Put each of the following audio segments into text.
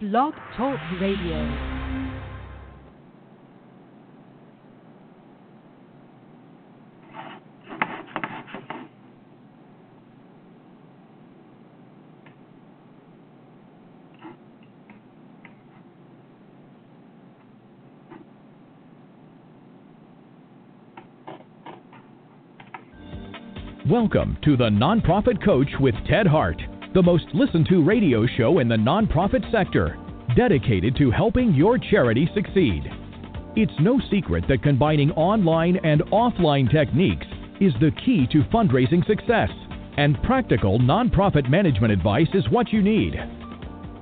Blog Talk Radio. Welcome to the Nonprofit Coach with Ted Hart, the most listened to radio show in the nonprofit sector, dedicated to helping your charity succeed. It's no secret that combining online and offline techniques is the key to fundraising success, and practical nonprofit management advice is what you need.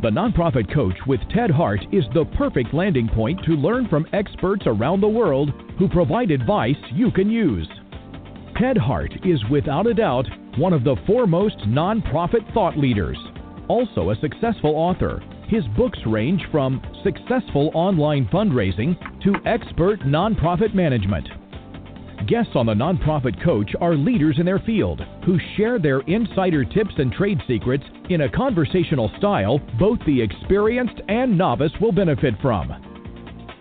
The Nonprofit Coach with Ted Hart is the perfect landing point to learn from experts around the world who provide advice you can use. Ted Hart is without a doubt one of the foremost nonprofit thought leaders. Also a successful author, his books range from successful online fundraising to expert nonprofit management. Guests on the Nonprofit Coach are leaders in their field who share their insider tips and trade secrets in a conversational style both the experienced and novice will benefit from.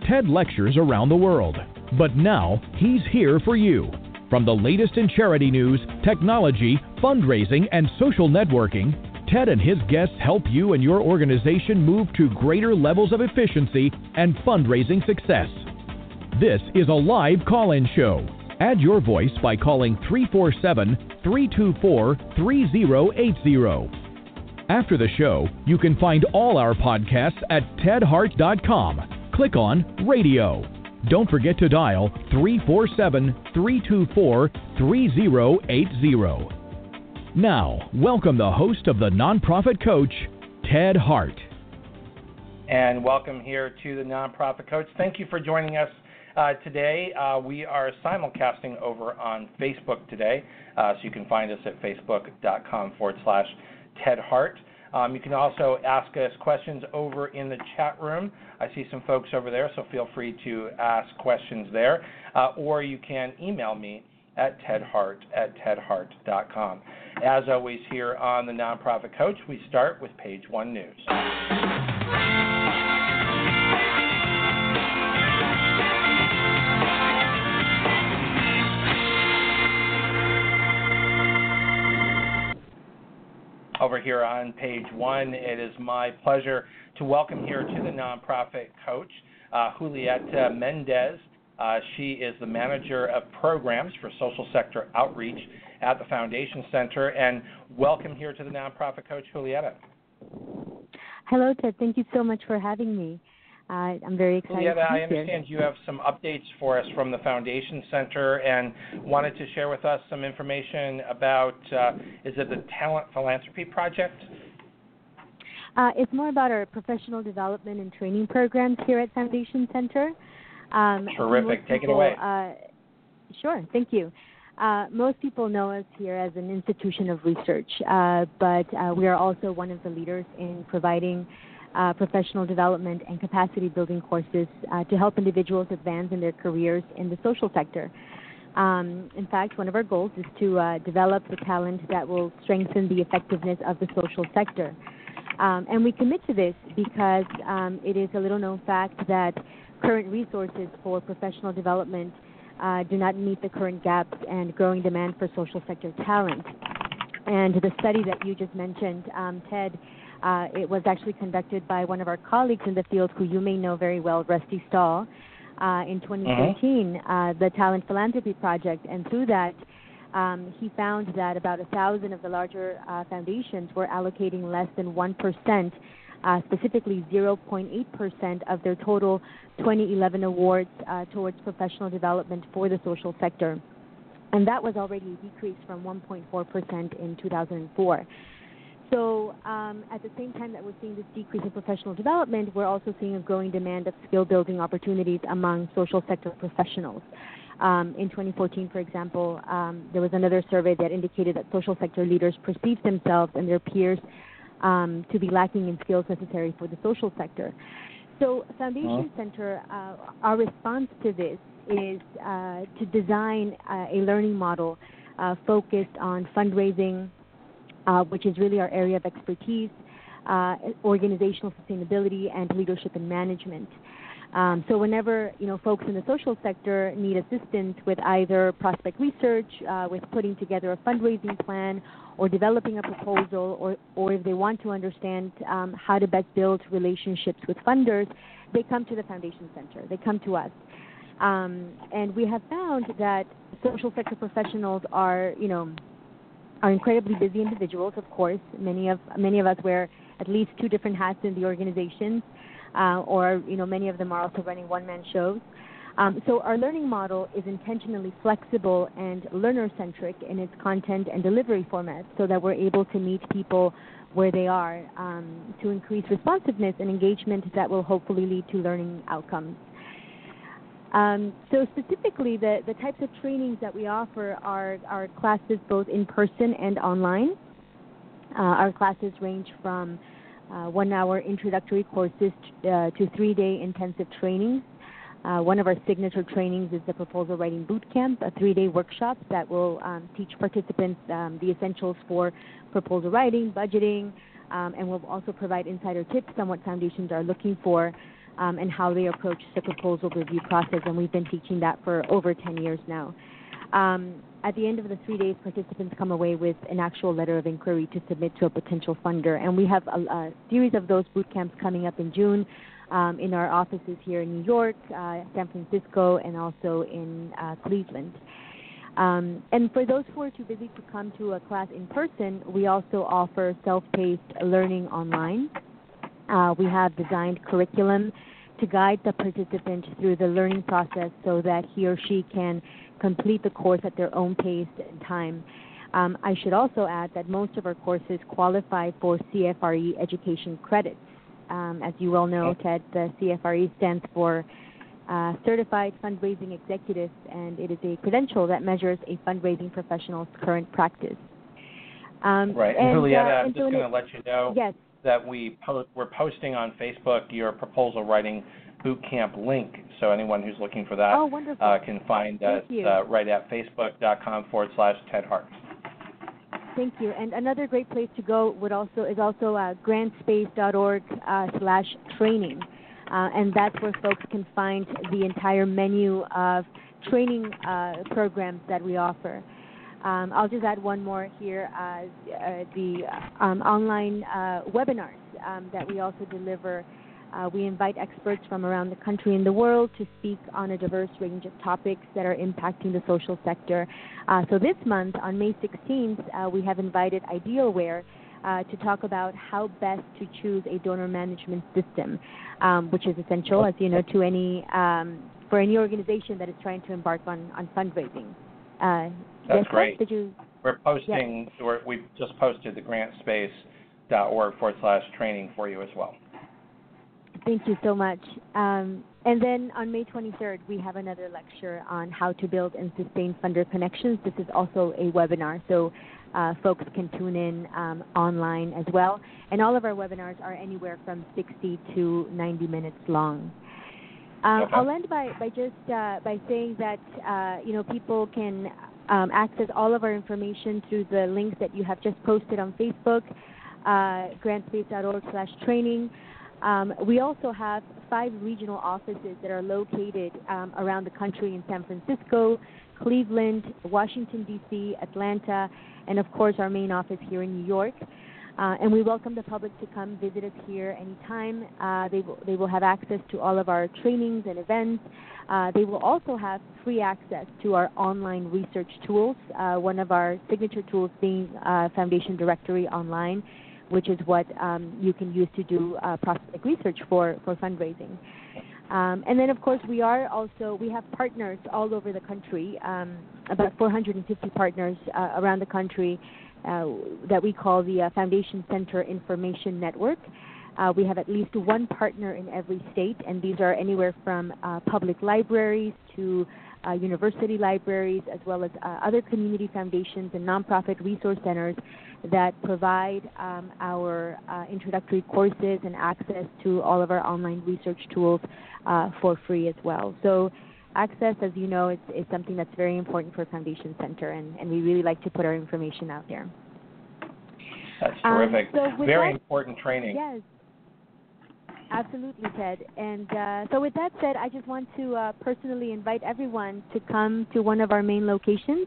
Ted lectures around the world, but now he's here for you from the latest in charity news, technology, fundraising, and social networking, Ted and his guests help you and your organization move to greater levels of efficiency and fundraising success. This is a live call in show. Add your voice by calling 347 324 3080. After the show, you can find all our podcasts at tedhart.com. Click on Radio. Don't forget to dial 347 324 3080. Now, welcome the host of the Nonprofit Coach, Ted Hart. And welcome here to the Nonprofit Coach. Thank you for joining us uh, today. Uh, we are simulcasting over on Facebook today, uh, so you can find us at facebook.com forward slash Ted Hart. Um, you can also ask us questions over in the chat room. I see some folks over there, so feel free to ask questions there. Uh, or you can email me at tedhart at tedhart.com. As always, here on the Nonprofit Coach, we start with page one news. Over here on page one. It is my pleasure to welcome here to the nonprofit coach, uh, Julieta Mendez. Uh, she is the manager of programs for social sector outreach at the Foundation Center. And welcome here to the nonprofit coach, Julieta. Hello, Ted. Thank you so much for having me. Uh, I'm very excited. Yeah, I understand here. you have some updates for us from the Foundation Center and wanted to share with us some information about uh, is it the Talent Philanthropy Project? Uh, it's more about our professional development and training programs here at Foundation Center. Um, Terrific. Take people, it away. Uh, sure. Thank you. Uh, most people know us here as an institution of research, uh, but we are also one of the leaders in providing uh, professional development and capacity building courses uh, to help individuals advance in their careers in the social sector. Um, in fact, one of our goals is to uh, develop the talent that will strengthen the effectiveness of the social sector. Um, and we commit to this because um, it is a little known fact that current resources for professional development uh, do not meet the current gaps and growing demand for social sector talent. And the study that you just mentioned, um, Ted, uh, it was actually conducted by one of our colleagues in the field who you may know very well, Rusty Stahl, uh, in 2013, uh-huh. uh, the Talent Philanthropy Project. And through that, um, he found that about a thousand of the larger uh, foundations were allocating less than 1%, uh, specifically 0.8% of their total 2011 awards uh, towards professional development for the social sector. And that was already a decrease from 1.4% in 2004. So, um, at the same time that we're seeing this decrease in professional development, we're also seeing a growing demand of skill building opportunities among social sector professionals. Um, in 2014, for example, um, there was another survey that indicated that social sector leaders perceive themselves and their peers um, to be lacking in skills necessary for the social sector. So, Foundation uh-huh. Center, uh, our response to this is uh, to design uh, a learning model uh, focused on fundraising, uh, which is really our area of expertise, uh, organizational sustainability, and leadership and management. Um, so whenever you know folks in the social sector need assistance with either prospect research, uh, with putting together a fundraising plan, or developing a proposal, or or if they want to understand um, how to best build relationships with funders, they come to the Foundation Center. They come to us, um, and we have found that social sector professionals are you know are incredibly busy individuals. Of course, many of many of us wear at least two different hats in the organizations uh, or you know many of them are also running one-man shows. Um, so our learning model is intentionally flexible and learner-centric in its content and delivery format, so that we're able to meet people where they are um, to increase responsiveness and engagement that will hopefully lead to learning outcomes. Um, so specifically, the, the types of trainings that we offer are, are classes both in person and online. Uh, our classes range from uh, one hour introductory courses uh, to three day intensive trainings. Uh, one of our signature trainings is the Proposal Writing Boot Camp, a three day workshop that will um, teach participants um, the essentials for proposal writing, budgeting, um, and will also provide insider tips on what foundations are looking for um, and how they approach the proposal review process. And we've been teaching that for over 10 years now. Um, at the end of the three days, participants come away with an actual letter of inquiry to submit to a potential funder. And we have a, a series of those boot camps coming up in June um, in our offices here in New York, uh, San Francisco, and also in uh, Cleveland. Um, and for those who are too busy to come to a class in person, we also offer self paced learning online. Uh, we have designed curriculum to guide the participant through the learning process so that he or she can complete the course at their own pace and time. Um, I should also add that most of our courses qualify for CFRE education credits. Um, as you well know, Ted, the CFRE stands for uh, Certified Fundraising Executive, and it is a credential that measures a fundraising professional's current practice. Um, right, and, and Julieta, uh, I'm just going to let you know yes. That we po- we're posting on Facebook your proposal writing boot camp link. So anyone who's looking for that oh, uh, can find us uh, right at facebook.com forward slash Ted Hart. Thank you. And another great place to go would also is also uh, grantspace.org uh, slash training. Uh, and that's where folks can find the entire menu of training uh, programs that we offer. Um, I'll just add one more here uh, the um, online uh, webinars um, that we also deliver uh, we invite experts from around the country and the world to speak on a diverse range of topics that are impacting the social sector. Uh, so this month, on May 16th, uh, we have invited Idealware uh, to talk about how best to choose a donor management system, um, which is essential, as you know, to any um, for any organization that is trying to embark on on fundraising. Uh, That's yes, great. Did you? We're posting. Yes. We're, we've just posted the grantspace.org forward slash training for you as well. Thank you so much. Um, and then on May 23rd, we have another lecture on how to build and sustain funder connections. This is also a webinar, so uh, folks can tune in um, online as well. And all of our webinars are anywhere from 60 to 90 minutes long. Um, okay. I'll end by, by just uh, by saying that uh, you know people can um, access all of our information through the links that you have just posted on Facebook, uh, grantspace.org/training. Um, we also have five regional offices that are located um, around the country in San Francisco, Cleveland, Washington, D.C., Atlanta, and of course our main office here in New York. Uh, and we welcome the public to come visit us here anytime. Uh, they, will, they will have access to all of our trainings and events. Uh, they will also have free access to our online research tools, uh, one of our signature tools being uh, Foundation Directory Online which is what um, you can use to do uh, prospect research for, for fundraising. Um, and then, of course, we are also we have partners all over the country, um, about 450 partners around the country uh, that we call the uh, Foundation Center Information Network. Uh, we have at least one partner in every state, and these are anywhere from uh, public libraries to uh, university libraries, as well as uh, other community foundations and nonprofit resource centers that provide um, our introductory courses and access to all of our online research tools for free as well. So, access, as you know, is, is something that's very important for Foundation Center, and, and we really like to put our information out there. That's terrific. Um, so very that, important training. Yes. Absolutely, Ted. And uh, so, with that said, I just want to uh, personally invite everyone to come to one of our main locations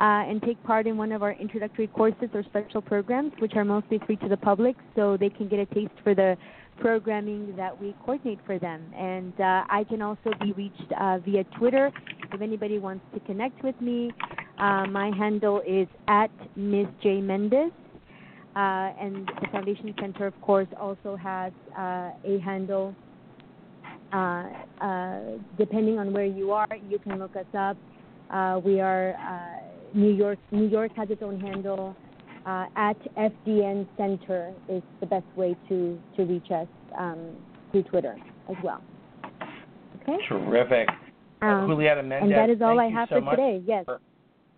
uh, and take part in one of our introductory courses or special programs, which are mostly free to the public, so they can get a taste for the programming that we coordinate for them. And uh, I can also be reached uh, via Twitter if anybody wants to connect with me. Uh, my handle is at Ms. J Mendez. Uh, and the Foundation Center, of course, also has uh, a handle. Uh, depending on where you are, you can look us up. We are New York. New York has its own handle. At FDN Center is the best way to to reach us um, through Twitter as well. Okay. Terrific. Um, Julieta Mendez. And that is all I have so for today. Yes.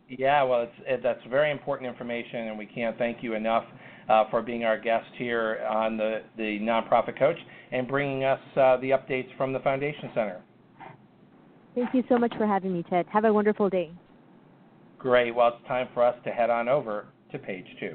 Yeah, well, it's, it, that's very important information, and we can't thank you enough uh, for being our guest here on the, the Nonprofit Coach and bringing us uh, the updates from the Foundation Center. Thank you so much for having me, Ted. Have a wonderful day. Great. Well, it's time for us to head on over to page two.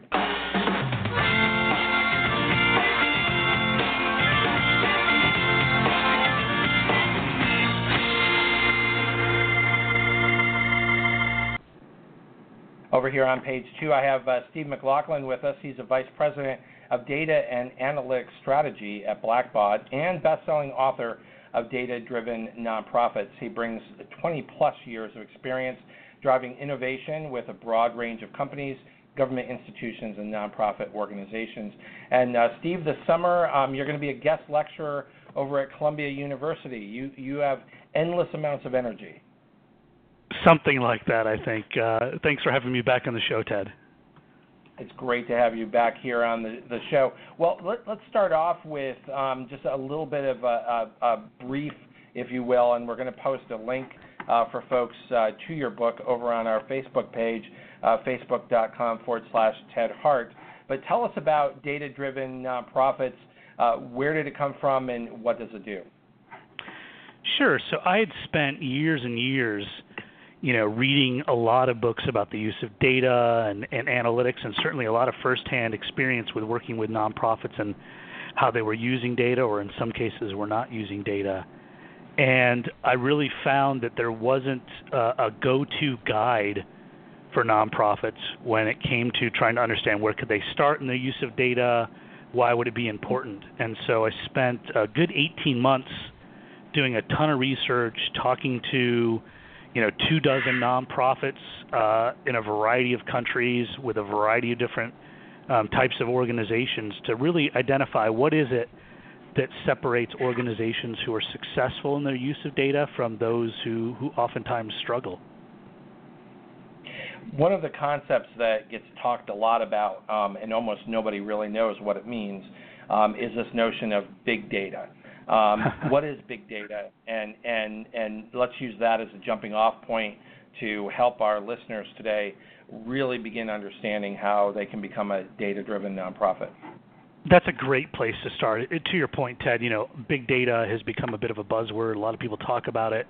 Over here on page two, I have uh, Steve MacLaughlin with us. He's a vice president of data and analytics strategy at Blackbaud and best-selling author of data-driven nonprofits. He brings 20 plus years of experience driving innovation with a broad range of companies, government institutions, and nonprofit organizations. And uh, Steve, this summer um, you're going to be a guest lecturer over at Columbia University. You you have endless amounts of energy. Something like that, I think. Uh, thanks for having me back on the show, Ted. It's great to have you back here on the, the show. Well, let, us start off with um, just a little bit of a, a, a, brief, if you will, and we're going to post a link uh, for folks uh, to your book over on our Facebook page, uh, facebook.com forward slash Ted Hart. But tell us about data driven nonprofits. Uh, where did it come from and what does it do? Sure. So I had spent years and years you know, reading a lot of books about the use of data and, and analytics, and certainly a lot of firsthand experience with working with nonprofits and how they were using data, or in some cases were not using data. And I really found that there wasn't a, a go-to guide for nonprofits when it came to trying to understand where could they start in the use of data, why would it be important. And so I spent a good 18 months doing a ton of research, talking to you know, two dozen nonprofits uh, in a variety of countries with a variety of different um, types of organizations to really identify what is it that separates organizations who are successful in their use of data from those who, who oftentimes struggle. One of the concepts that gets talked a lot about, um, and almost nobody really knows what it means, um, is this notion of big data. Um, what is big data? And, and, and let's use that as a jumping off point to help our listeners today really begin understanding how they can become a data driven nonprofit. That's a great place to start. To your point, Ted, you know, big data has become a bit of a buzzword. A lot of people talk about it,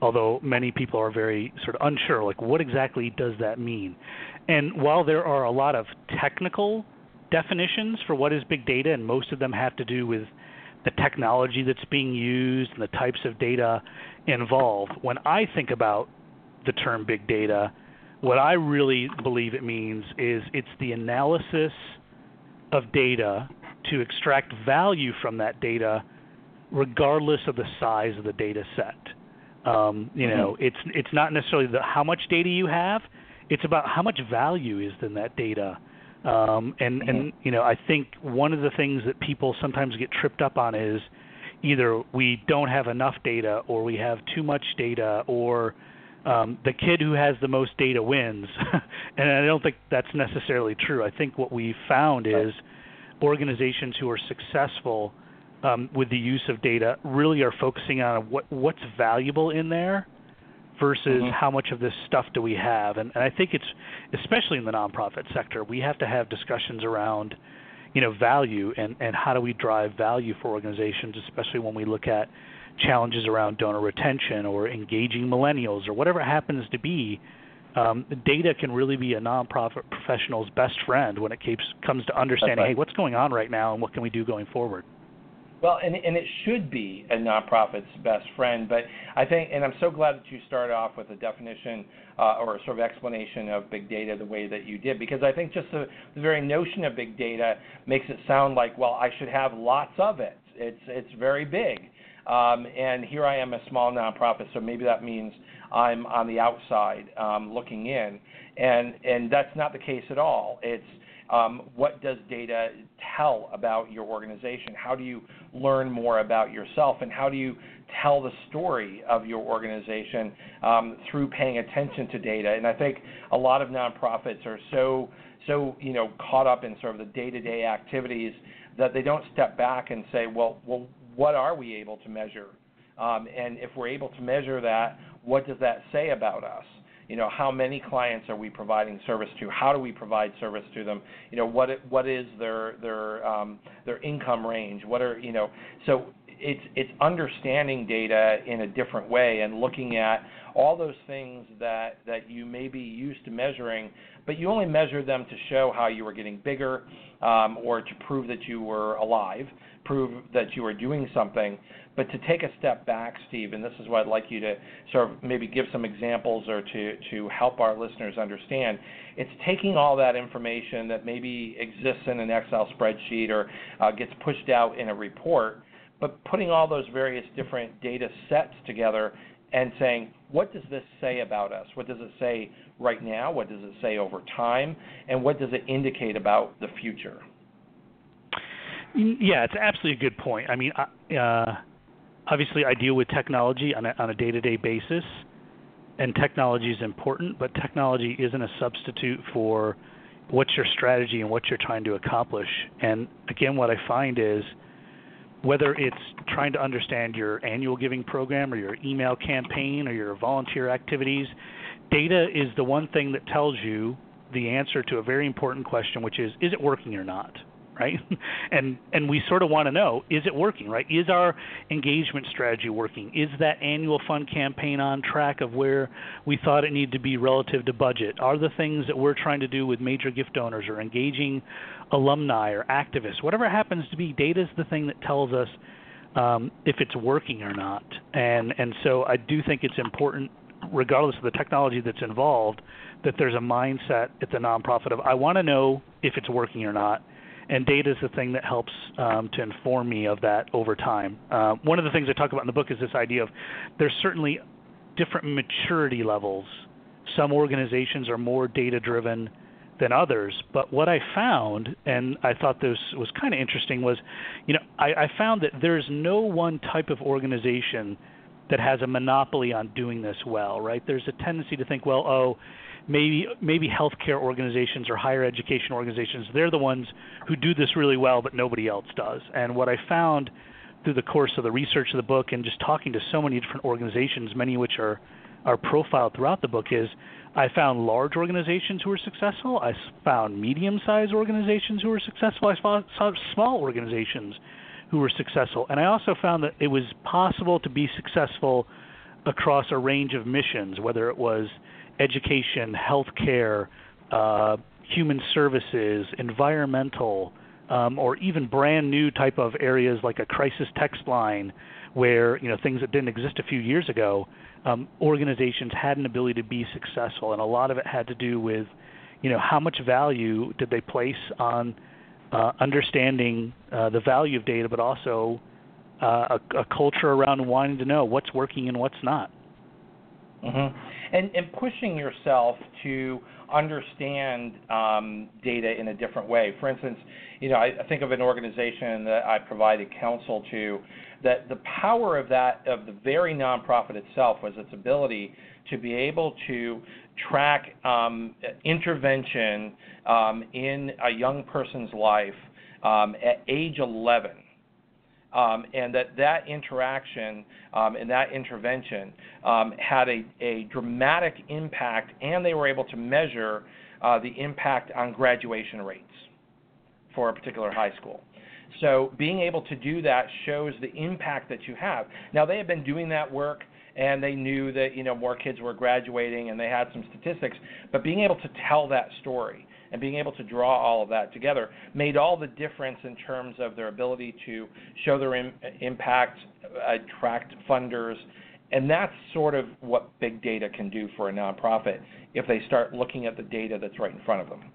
although many people are very sort of unsure, like what exactly does that mean? And while there are a lot of technical definitions for what is big data, and most of them have to do with the technology that's being used and the types of data involved. When I think about the term big data, what I really believe it means is it's the analysis of data to extract value from that data regardless of the size of the data set. Um, you mm-hmm. know, it's it's not necessarily the how much data you have, it's about how much value is in that data um, and mm-hmm. and you know, I think one of the things that people sometimes get tripped up on is either we don't have enough data, or we have too much data, or um, the kid who has the most data wins, and I don't think that's necessarily true. I think what we found is organizations who are successful um, with the use of data really are focusing on what what's valuable in there versus mm-hmm. how much of this stuff do we have. And, and I think it's especially in the nonprofit sector, we have to have discussions around you know value and and how do we drive value for organizations, especially when we look at challenges around donor retention or engaging millennials or whatever it happens to be. Um, data can really be a nonprofit professional's best friend when it keeps, comes to understanding, right. hey, what's going on right now and what can we do going forward. Well, and and it should be a nonprofit's best friend, but I think, and I'm so glad that you started off with a definition uh, or a sort of explanation of big data the way that you did, because I think just the, the very notion of big data makes it sound like, well, I should have lots of it. It's it's very big, um, and here I am a small nonprofit, so maybe that means I'm on the outside um, looking in, and and that's not the case at all. It's um, what does data tell about your organization? How do you learn more about yourself, and how do you tell the story of your organization um, through paying attention to data? And I think a lot of nonprofits are so so you know caught up in sort of the day-to-day activities that they don't step back and say, well, well, what are we able to measure? Um, and if we're able to measure that, what does that say about us? you know how many clients are we providing service to how do we provide service to them you know what what is their their um, their income range what are you know so it's it's understanding data in a different way and looking at all those things that that you may be used to measuring but you only measure them to show how you were getting bigger um, or to prove that you were alive prove that you are doing something but to take a step back, Steve, and this is what I'd like you to sort of maybe give some examples or to, to help our listeners understand, it's taking all that information that maybe exists in an Excel spreadsheet or uh, gets pushed out in a report, but putting all those various different data sets together and saying, what does this say about us? What does it say right now? What does it say over time? And what does it indicate about the future? Yeah, it's absolutely a good point. I mean, uh, obviously I deal with technology on a, on a day-to-day basis, and technology is important, but technology isn't a substitute for what's your strategy and what you're trying to accomplish. And again, what I find is whether it's trying to understand your annual giving program or your email campaign or your volunteer activities, data is the one thing that tells you the answer to a very important question, which is, is it working or not? Right? and and we sort of want to know is it working, right? Is our engagement strategy working? Is that annual fund campaign on track of where we thought it needed to be relative to budget? Are the things that we're trying to do with major gift donors or engaging alumni or activists, whatever happens to be, data is the thing that tells us um, if it's working or not. And and so I do think it's important regardless of the technology that's involved, that there's a mindset at the nonprofit of I want to know if it's working or not, and data is the thing that helps um, to inform me of that over time. Uh, one of the things I talk about in the book is this idea of there's certainly different maturity levels. Some organizations are more data driven than others, but what I found, and I thought this was kind of interesting, was, you know, I, I found that there's no one type of organization that has a monopoly on doing this well, right? There's a tendency to think, well, oh, maybe maybe healthcare organizations or higher education organizations they're the ones who do this really well but nobody else does and what i found through the course of the research of the book and just talking to so many different organizations many of which are are profiled throughout the book is I found large organizations who were successful. I found medium-sized organizations who were successful. I saw small organizations who were successful, and I also found that it was possible to be successful across a range of missions, whether it was education, healthcare, uh, human services, environmental, um, or even brand new type of areas like a crisis text line, where you know things that didn't exist a few years ago, um, organizations had an ability to be successful, and a lot of it had to do with, you know, how much value did they place on uh, understanding uh, the value of data, but also uh, a, a culture around wanting to know what's working and what's not. Mm-hmm. And and pushing yourself to understand um, data in a different way. For instance, you know, I, I think of an organization that I provided counsel to that the power of that of the very nonprofit itself was its ability to be able to track um, intervention um, in a young person's life um, at age 11 um, and that that interaction um, and that intervention um, had a, a dramatic impact, and they were able to measure uh, the impact on graduation rates for a particular high school. So being able to do that shows the impact that you have. Now they have been doing that work and they knew that you know more kids were graduating and they had some statistics, but being able to tell that story and being able to draw all of that together made all the difference in terms of their ability to show their Im- impact, attract funders, and that's sort of what big data can do for a nonprofit if they start looking at the data that's right in front of them.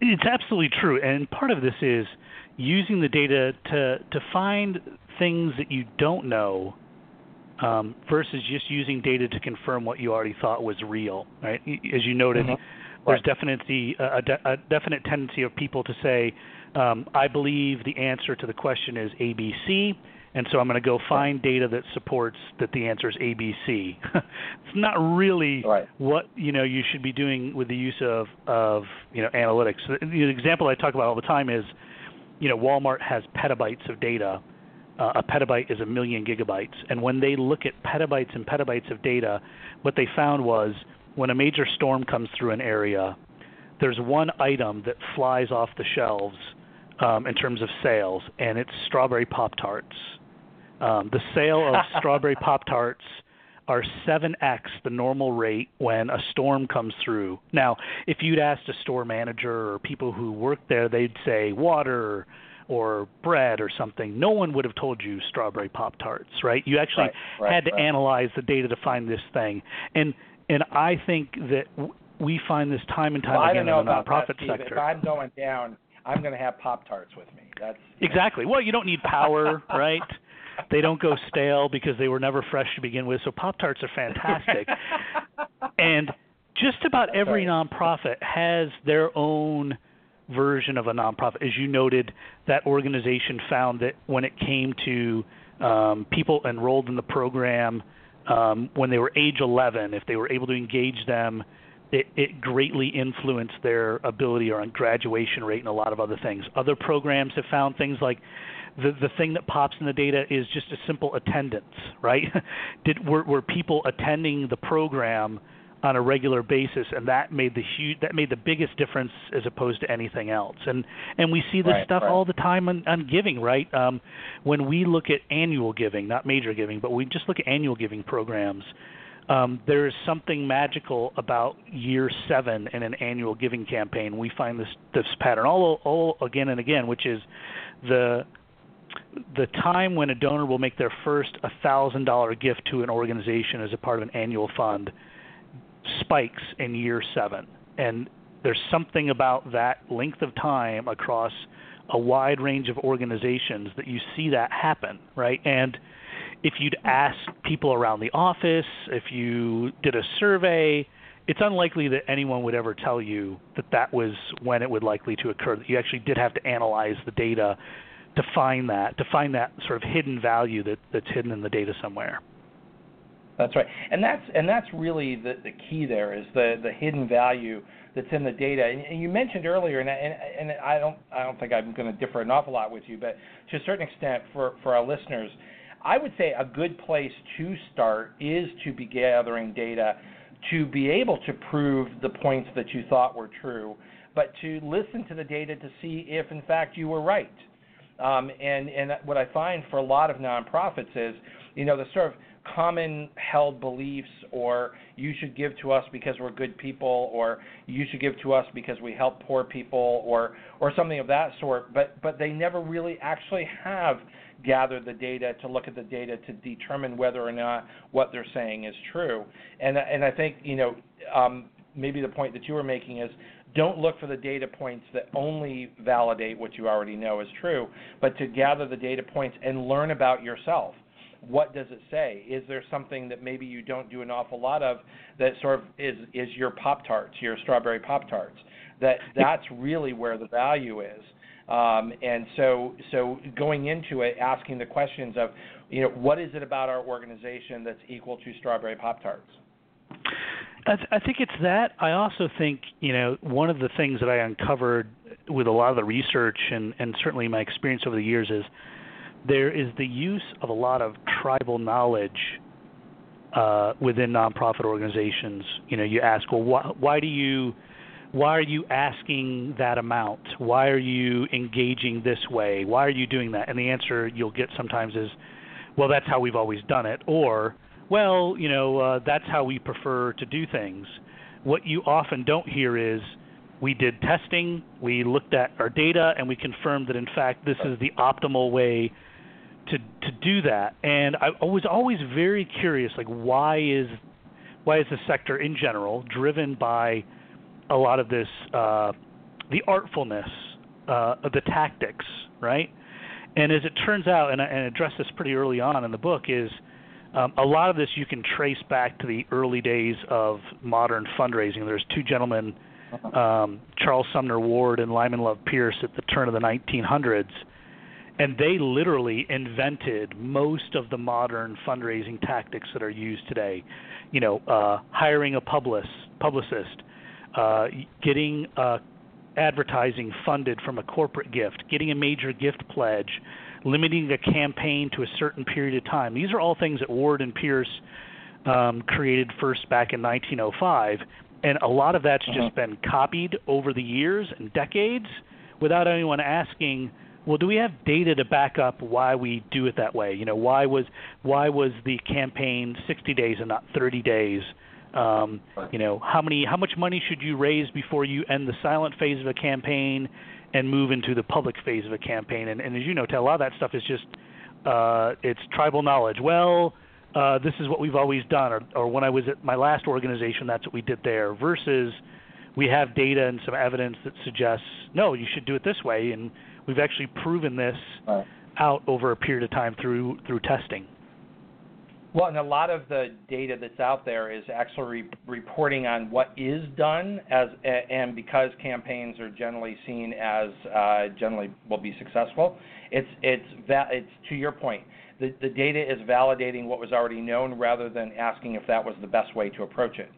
It's absolutely true, and part of this is using the data to to find things that you don't know um, versus just using data to confirm what you already thought was real. Right, as you noted, mm-hmm. There's definitely a, a, a, definite tendency of people to say, um, I believe the answer to the question is ABC, and so I'm going to go find data that supports that the answer is ABC. it's not really right. what you know you should be doing with the use of of you know analytics. The, the example I talk about all the time is, you know, Walmart has petabytes of data. Uh, a petabyte is a million gigabytes, and when they look at petabytes and petabytes of data, what they found was when a major storm comes through an area, there's one item that flies off the shelves um, in terms of sales, and it's strawberry Pop Tarts. Um, the sale of strawberry Pop Tarts are 7x the normal rate when a storm comes through. Now, if you'd asked a store manager or people who work there, they'd say water or bread or something. No one would have told you strawberry Pop Tarts, right? You actually right, right, had to right. analyze the data to find this thing. And and I think that we find this time and time well, again in the nonprofit that, sector. If I'm going down, I'm going to have Pop Tarts with me. That's exactly. Well, you don't need power, right? They don't go stale because they were never fresh to begin with. So Pop Tarts are fantastic, and just about every nonprofit has their own version of a nonprofit. As you noted, that organization found that when it came to um, people enrolled in the program um, when they were age 11, if they were able to engage them, it, it greatly influenced their ability or on graduation rate and a lot of other things. Other programs have found things like the the thing that pops in the data is just a simple attendance, right? Did were, were people attending the program on a regular basis, and that made the huge that made the biggest difference as opposed to anything else. And and we see this right, stuff right. all the time on, on giving, right? Um, when we look at annual giving, not major giving, but we just look at annual giving programs. Um, there is something magical about year seven in an annual giving campaign. We find this this pattern all all again and again, which is the the time when a donor will make their first thousand dollar gift to an organization as a part of an annual fund spikes in year seven. And there's something about that length of time across a wide range of organizations that you see that happen, right? And if you'd ask people around the office, if you did a survey, it's unlikely that anyone would ever tell you that that was when it would likely to occur. That you actually did have to analyze the data to find that, to find that sort of hidden value that, that's hidden in the data somewhere. That's right, and that's and that's really the the key there is the the hidden value that's in the data. And, and you mentioned earlier, and, and and I don't I don't think I'm going to differ an awful lot with you, but to a certain extent for for our listeners, I would say a good place to start is to be gathering data to be able to prove the points that you thought were true, but to listen to the data to see if in fact you were right. Um, and and what I find for a lot of nonprofits is, you know, the sort of common held beliefs or you should give to us because we're good people or you should give to us because we help poor people or or something of that sort. But but they never really actually have gathered the data to look at the data to determine whether or not what they're saying is true. And and I think you know um, maybe the point that you were making is don't look for the data points that only validate what you already know is true, but to gather the data points and learn about yourself what does it say? Is there something that maybe you don't do an awful lot of that sort of is is your Pop Tarts, your strawberry Pop Tarts? That that's really where the value is. Um, and so, so going into it, asking the questions of, you know, what is it about our organization that's equal to strawberry pop tarts? I, th- I think it's that. I also think, you know, one of the things that I uncovered with a lot of the research and, and certainly my experience over the years is there is the use of a lot of tribal knowledge uh, within nonprofit organizations. You know, you ask, well, wh- why do you why are you asking that amount? Why are you engaging this way? Why are you doing that? And the answer you'll get sometimes is, well, that's how we've always done it, or, well, you know, uh, that's how we prefer to do things. What you often don't hear is, we did testing, we looked at our data, and we confirmed that in fact this is the optimal way to to do that. And I was always very curious, like why is why is the sector in general driven by a lot of this uh, the artfulness uh, of the tactics, right? And as it turns out, and I and address this pretty early on in the book, is um, a lot of this you can trace back to the early days of modern fundraising. There's two gentlemen, um, Charles Sumner Ward and Lyman Love Pierce, at the turn of the 1900s, and they literally invented most of the modern fundraising tactics that are used today. You know, uh, hiring a publicist, publicist, uh, getting uh, advertising funded from a corporate gift, getting a major gift pledge, limiting a campaign to a certain period of time. These are all things that Ward and Pierce um, created first back in 1905, and a lot of that's uh-huh. just been copied over the years and decades without anyone asking. Well, do we have data to back up why we do it that way? You know, why was why was the campaign 60 days and not 30 days? Um, you know, how many, how much money should you raise before you end the silent phase of a campaign and move into the public phase of a campaign? And, and as you know, a lot of that stuff is just uh, it's tribal knowledge. Well, uh, this is what we've always done, or, or when I was at my last organization, that's what we did there. Versus, we have data and some evidence that suggests no, you should do it this way, and we've actually proven this right. out over a period of time through through testing. Well, and a lot of the data that's out there is actually re- reporting on what is done, as and because campaigns are generally seen as uh, generally will be successful. It's it's va- it's to your point. The the data is validating what was already known rather than asking if that was the best way to approach it.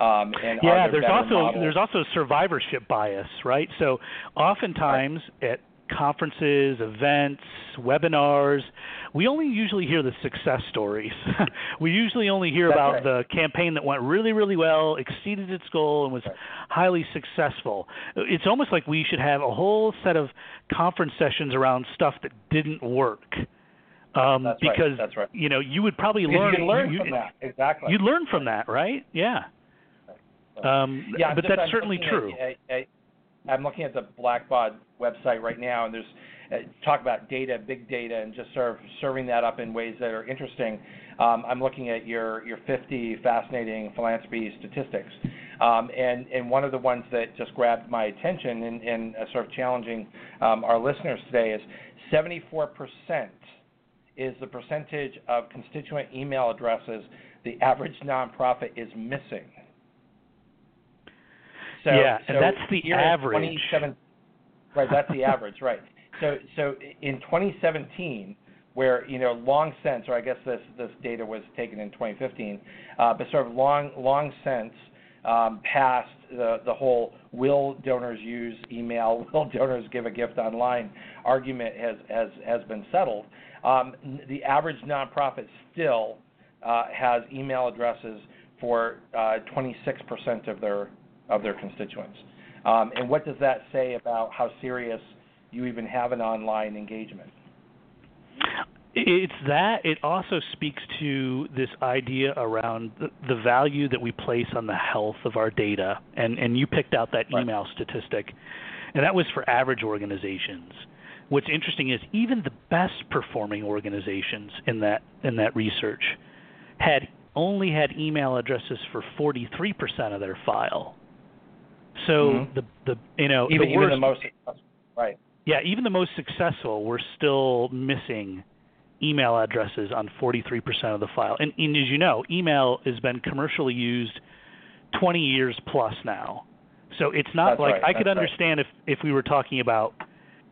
Um, yeah, there there's also models? there's also survivorship bias, right? So oftentimes right. at conferences, events, webinars, we only usually hear the success stories. we usually only hear That's about right. the campaign that went really, really well, exceeded its goal, and was right. highly successful. It's almost like we should have a whole set of conference sessions around stuff that didn't work. Um, That's because right. That's right. you know you would probably learn, you learn you, from that exactly. You'd learn from that, right? Yeah. Um, yeah, but that's certainly true. At, at, I'm looking at the Blackbaud website right now, and there's uh, talk about data, big data, and just sort of serving that up in ways that are interesting. Um, I'm looking at your your 50 fascinating philanthropy statistics, um, and and one of the ones that just grabbed my attention and, and uh, sort of challenging um, our listeners today is 74 percent is the percentage of constituent email addresses the average nonprofit is missing. So, yeah, so and that's the average. Right, that's the average, right. So, so in 2017, where you know long since, or I guess this this data was taken in 2015, uh, but sort of long long since um, past the the whole will donors use email, will donors give a gift online argument has has has been settled. Um, the average nonprofit still uh, has email addresses for uh, 26% of their of their constituents. Um, and what does that say about how serious you even have an online engagement? It's that. It also speaks to this idea around the, the, value that we place on the health of our data. And, and you picked out that email right. statistic, and that was for average organizations. What's interesting is even the best performing organizations in that in that research had only had email addresses for 43% of their file. So mm-hmm. the the you know even, the worst, even the most right yeah even the most successful were still missing email addresses on 43% of the file. And, and as you know, email has been commercially used 20 years plus now. So it's not That's like right. I could That's right. understand if if we were talking about,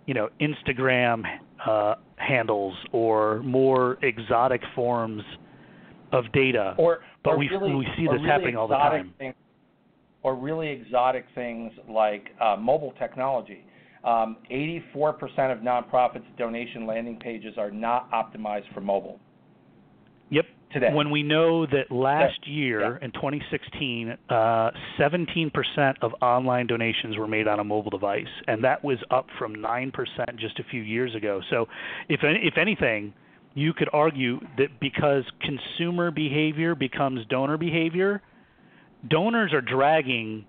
you know, Instagram uh, handles or more exotic forms of data. or But or we- really, we see this really happening all the time. Things, or really exotic things like uh, mobile technology. Um, 84% of nonprofits' donation landing pages are not optimized for mobile Yep. today. When we know that last Yeah. year in 2016, uh, 17% of online donations were made on a mobile device, and that was up from 9% just a few years ago. So, if if anything, you could argue that because consumer behavior becomes donor behavior, donors are dragging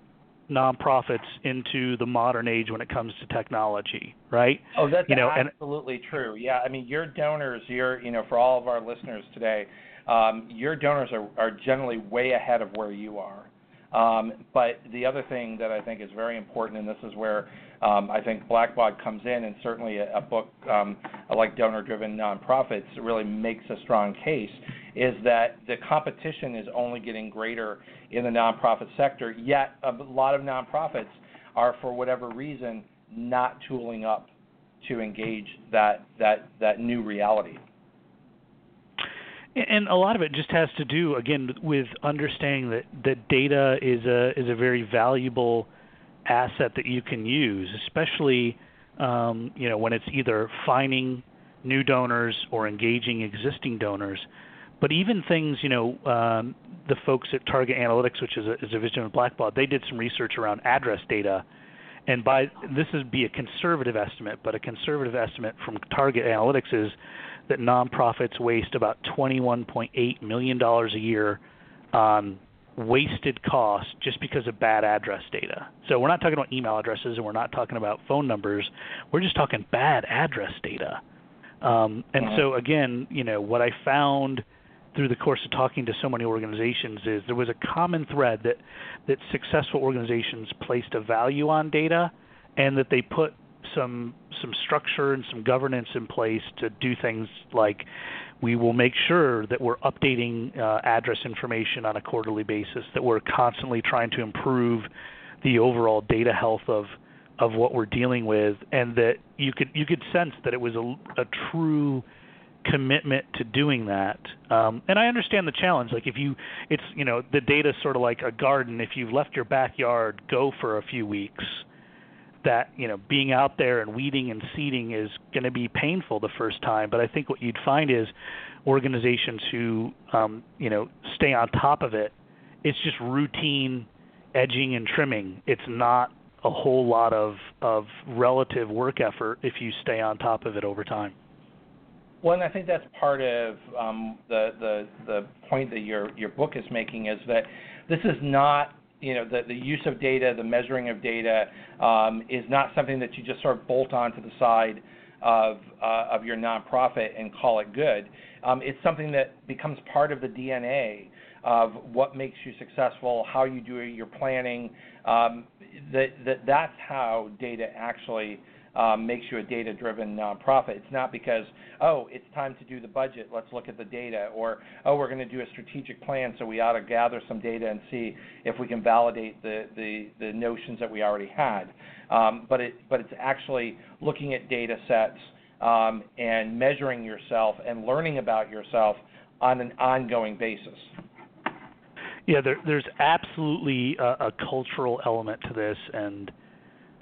nonprofits into the modern age when it comes to technology, right? Oh, that's you know, and- absolutely true. Yeah, I mean, your donors, your, you know, for all of our listeners today, um, your donors are, are generally way ahead of where you are. Um, but the other thing that I think is very important, and this is where um, I think Blackbaud comes in, and certainly a, a book um, like Donor Driven Nonprofits really makes a strong case, is that the competition is only getting greater in the nonprofit sector, yet a lot of nonprofits are, for whatever reason, not tooling up to engage that, that, that new reality. And a lot of it just has to do again with understanding that that data is a is a very valuable asset that you can use, especially um, you know when it's either finding new donors or engaging existing donors. But even things, you know, um, the folks at Target Analytics, which is a, is a division of Blackbaud, they did some research around address data, and by this would be a conservative estimate, but a conservative estimate from Target Analytics is that nonprofits waste about $21.8 million a year on wasted costs just because of bad address data. So we're not talking about email addresses and we're not talking about phone numbers. We're just talking bad address data. Um, and so again, you know, what I found through the course of talking to so many organizations is there was a common thread that that successful organizations placed a value on data and that they put some some structure and some governance in place to do things like we will make sure that we're updating uh, address information on a quarterly basis, that we're constantly trying to improve the overall data health of of what we're dealing with, and that you could you could sense that it was a, a true commitment to doing that. Um, and I understand the challenge. Like if you, it's you know the data's sort of like a garden. If you've left your backyard go for a few weeks, that you know being out there and weeding and seeding is going to be painful the first time. But I think what you'd find is organizations who um, you know stay on top of it. It's just routine edging and trimming. It's not a whole lot of of relative work effort if you stay on top of it over time. Well, and I think that's part of um, the, the the point that your your book is making is that this is not you know the the use of data, the measuring of data um, is not something that you just sort of bolt onto the side of uh, of your nonprofit and call it good. Um, it's something that becomes part of the DNA of what makes you successful, how you do your planning. Um, that, that that's how data actually um, makes you a data-driven nonprofit. It's not because oh, it's time to do the budget. Let's look at the data, or oh, we're going to do a strategic plan, so we ought to gather some data and see if we can validate the the, the notions that we already had. Um, but it but it's actually looking at data sets um, and measuring yourself and learning about yourself on an ongoing basis. Yeah, there, there's absolutely a, a cultural element to this, and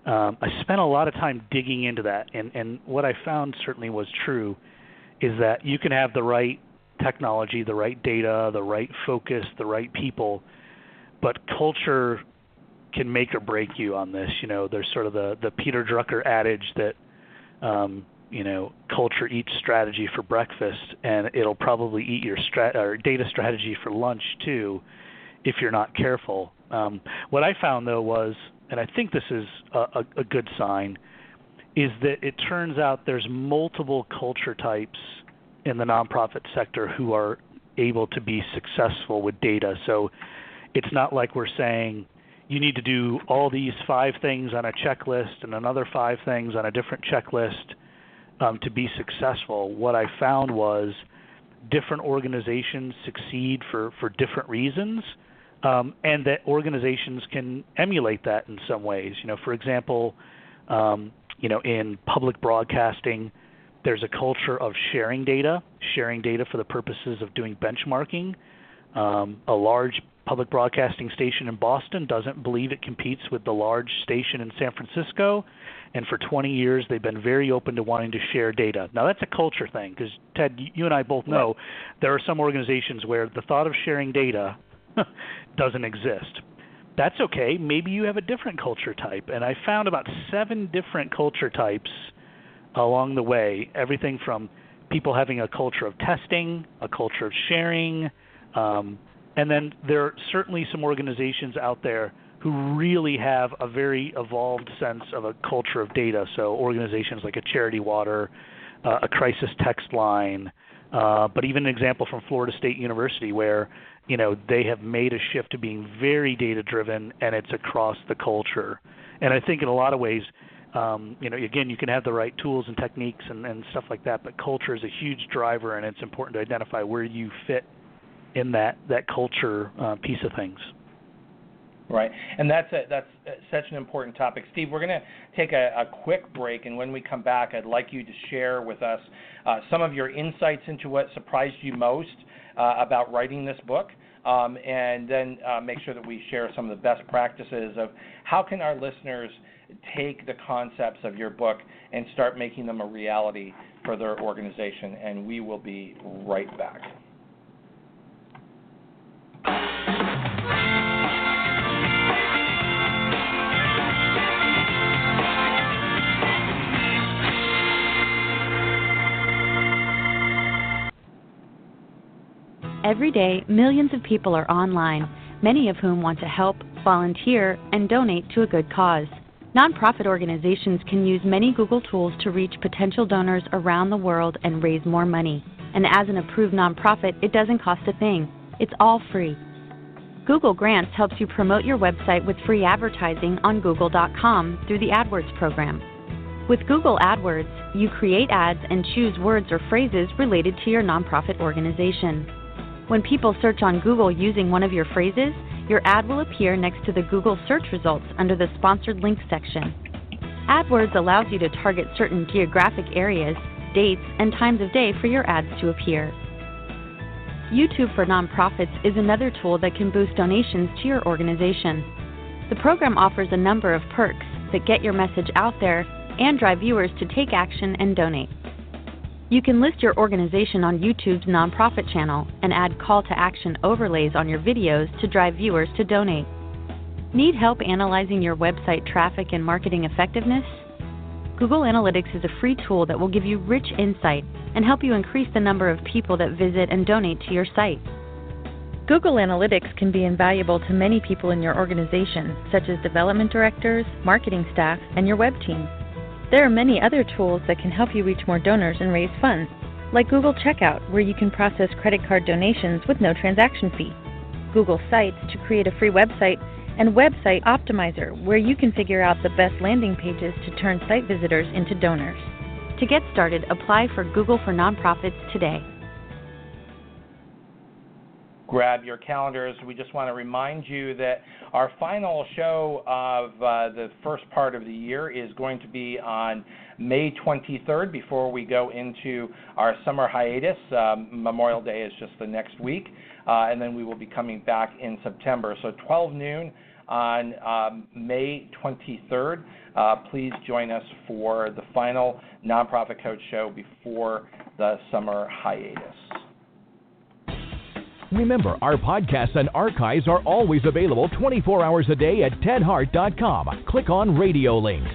um, I spent a lot of time digging into that. And, and what I found certainly was true is that you can have the right technology, the right data, the right focus, the right people, but culture can make or break you on this. You know, there's sort of the the Peter Drucker adage that um, you know, culture eats strategy for breakfast, and it'll probably eat your strat- or data strategy for lunch too, if you're not careful. Um, what I found though was, and I think this is a, a, good sign, is that it turns out there's multiple culture types in the nonprofit sector who are able to be successful with data. So it's not like we're saying you need to do all these five things on a checklist and another five things on a different checklist. um, to be successful, what I found was different organizations succeed for, for different reasons, um, and that organizations can emulate that in some ways. You know, for example, um, you know, in public broadcasting, there's a culture of sharing data, sharing data for the purposes of doing benchmarking. Um, a large public broadcasting station in Boston doesn't believe it competes with the large station in San Francisco, and for 20 years they've been very open to wanting to share data. Now that's a culture thing because Ted, you and I both know right. there are some organizations where the thought of sharing data doesn't exist. That's okay. Maybe you have a different culture type, and I found about seven different culture types along the way. Everything from people having a culture of testing, a culture of sharing. Um, and then there are certainly some organizations out there who really have a very evolved sense of a culture of data. So organizations like a Charity Water, uh, a crisis text line, uh, but even an example from Florida State University where you know they have made a shift to being very data driven and it's across the culture. And I think in a lot of ways, um, you know, again, you can have the right tools and techniques and, and stuff like that, but culture is a huge driver, and it's important to identify where you fit in that that culture uh, piece of things. Right, and that's a, that's such an important topic, Steve. We're going to take a, a, quick break, and when we come back, I'd like you to share with us uh, some of your insights into what surprised you most uh, about writing this book, um, and then uh, make sure that we share some of the best practices of how can our listeners take the concepts of your book and start making them a reality for their organization. And we will be right back. Every day, millions of people are online, many of whom want to help, volunteer, and donate to a good cause. Nonprofit organizations can use many Google tools to reach potential donors around the world and raise more money. And as an approved nonprofit, it doesn't cost a thing. It's all free. Google Grants helps you promote your website with free advertising on google.com through the AdWords program. With Google AdWords, you create ads and choose words or phrases related to your nonprofit organization. When people search on Google using one of your phrases, your ad will appear next to the Google search results under the Sponsored Links section. AdWords allows you to target certain geographic areas, dates, and times of day for your ads to appear. YouTube for Nonprofits is another tool that can boost donations to your organization. The program offers a number of perks that get your message out there and drive viewers to take action and donate. You can list your organization on YouTube's nonprofit channel and add call to action overlays on your videos to drive viewers to donate. Need help analyzing your website traffic and marketing effectiveness? Google Analytics is a free tool that will give you rich insight and help you increase the number of people that visit and donate to your site. Google Analytics can be invaluable to many people in your organization, such as development directors, marketing staff, and your web team. There are many other tools that can help you reach more donors and raise funds, like Google Checkout, where you can process credit card donations with no transaction fee, Google Sites to create a free website, and Website Optimizer, where you can figure out the best landing pages to turn site visitors into donors. To get started, apply for Google for Nonprofits today grab your calendars. We just want to remind you that our final show of uh, the first part of the year is going to be on May 23rd before we go into our summer hiatus. Um, Memorial Day is just the next week, uh, and then we will be coming back in September. So 12 noon on um, May 23rd. Uh, please join us for the final Nonprofit Coach show before the summer hiatus. Remember, our podcasts and archives are always available 24 hours a day at tedhart.com. Click on radio links.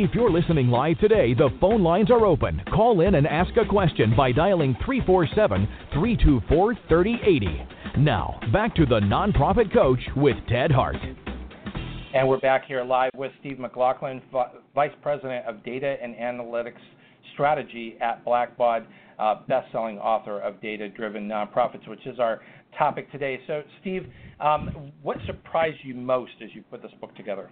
If you're listening live today, the phone lines are open. Call in and ask a question by dialing 347 324 3080. Now, back to the Nonprofit Coach with Ted Hart. And we're back here live with Steve MacLaughlin, Vice President of Data and Analytics Strategy at Blackbaud uh, best-selling author of Data Driven Nonprofits, which is our topic today. So, Steve, um, what surprised you most as you put this book together?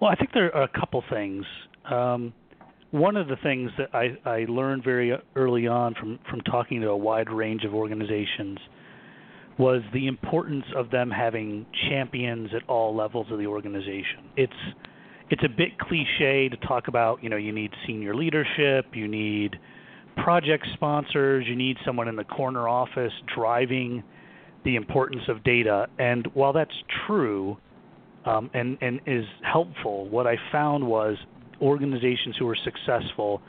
Well, I think there are a couple things. Um, one of the things that I, I learned very early on from, from talking to a wide range of organizations was the importance of them having champions at all levels of the organization. It's it's a bit cliche to talk about, you know, you need senior leadership, you need project sponsors, you need someone in the corner office driving the importance of data. And while that's true um, and, and is helpful, what I found was organizations who were successful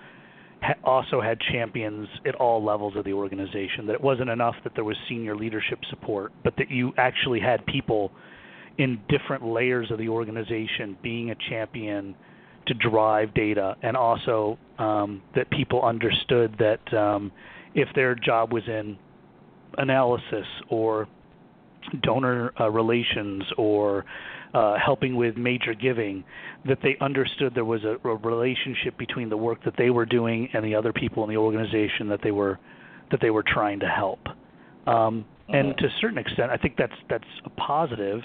ha- also had champions at all levels of the organization. That it wasn't enough that there was senior leadership support, but that you actually had people in different layers of the organization being a champion to drive data, and also um, that people understood that um, if their job was in analysis or donor uh, relations or uh, helping with major giving, that they understood there was a, a relationship between the work that they were doing and the other people in the organization that they were that they were trying to help. Um, and to a certain extent, I think that's that's a positive,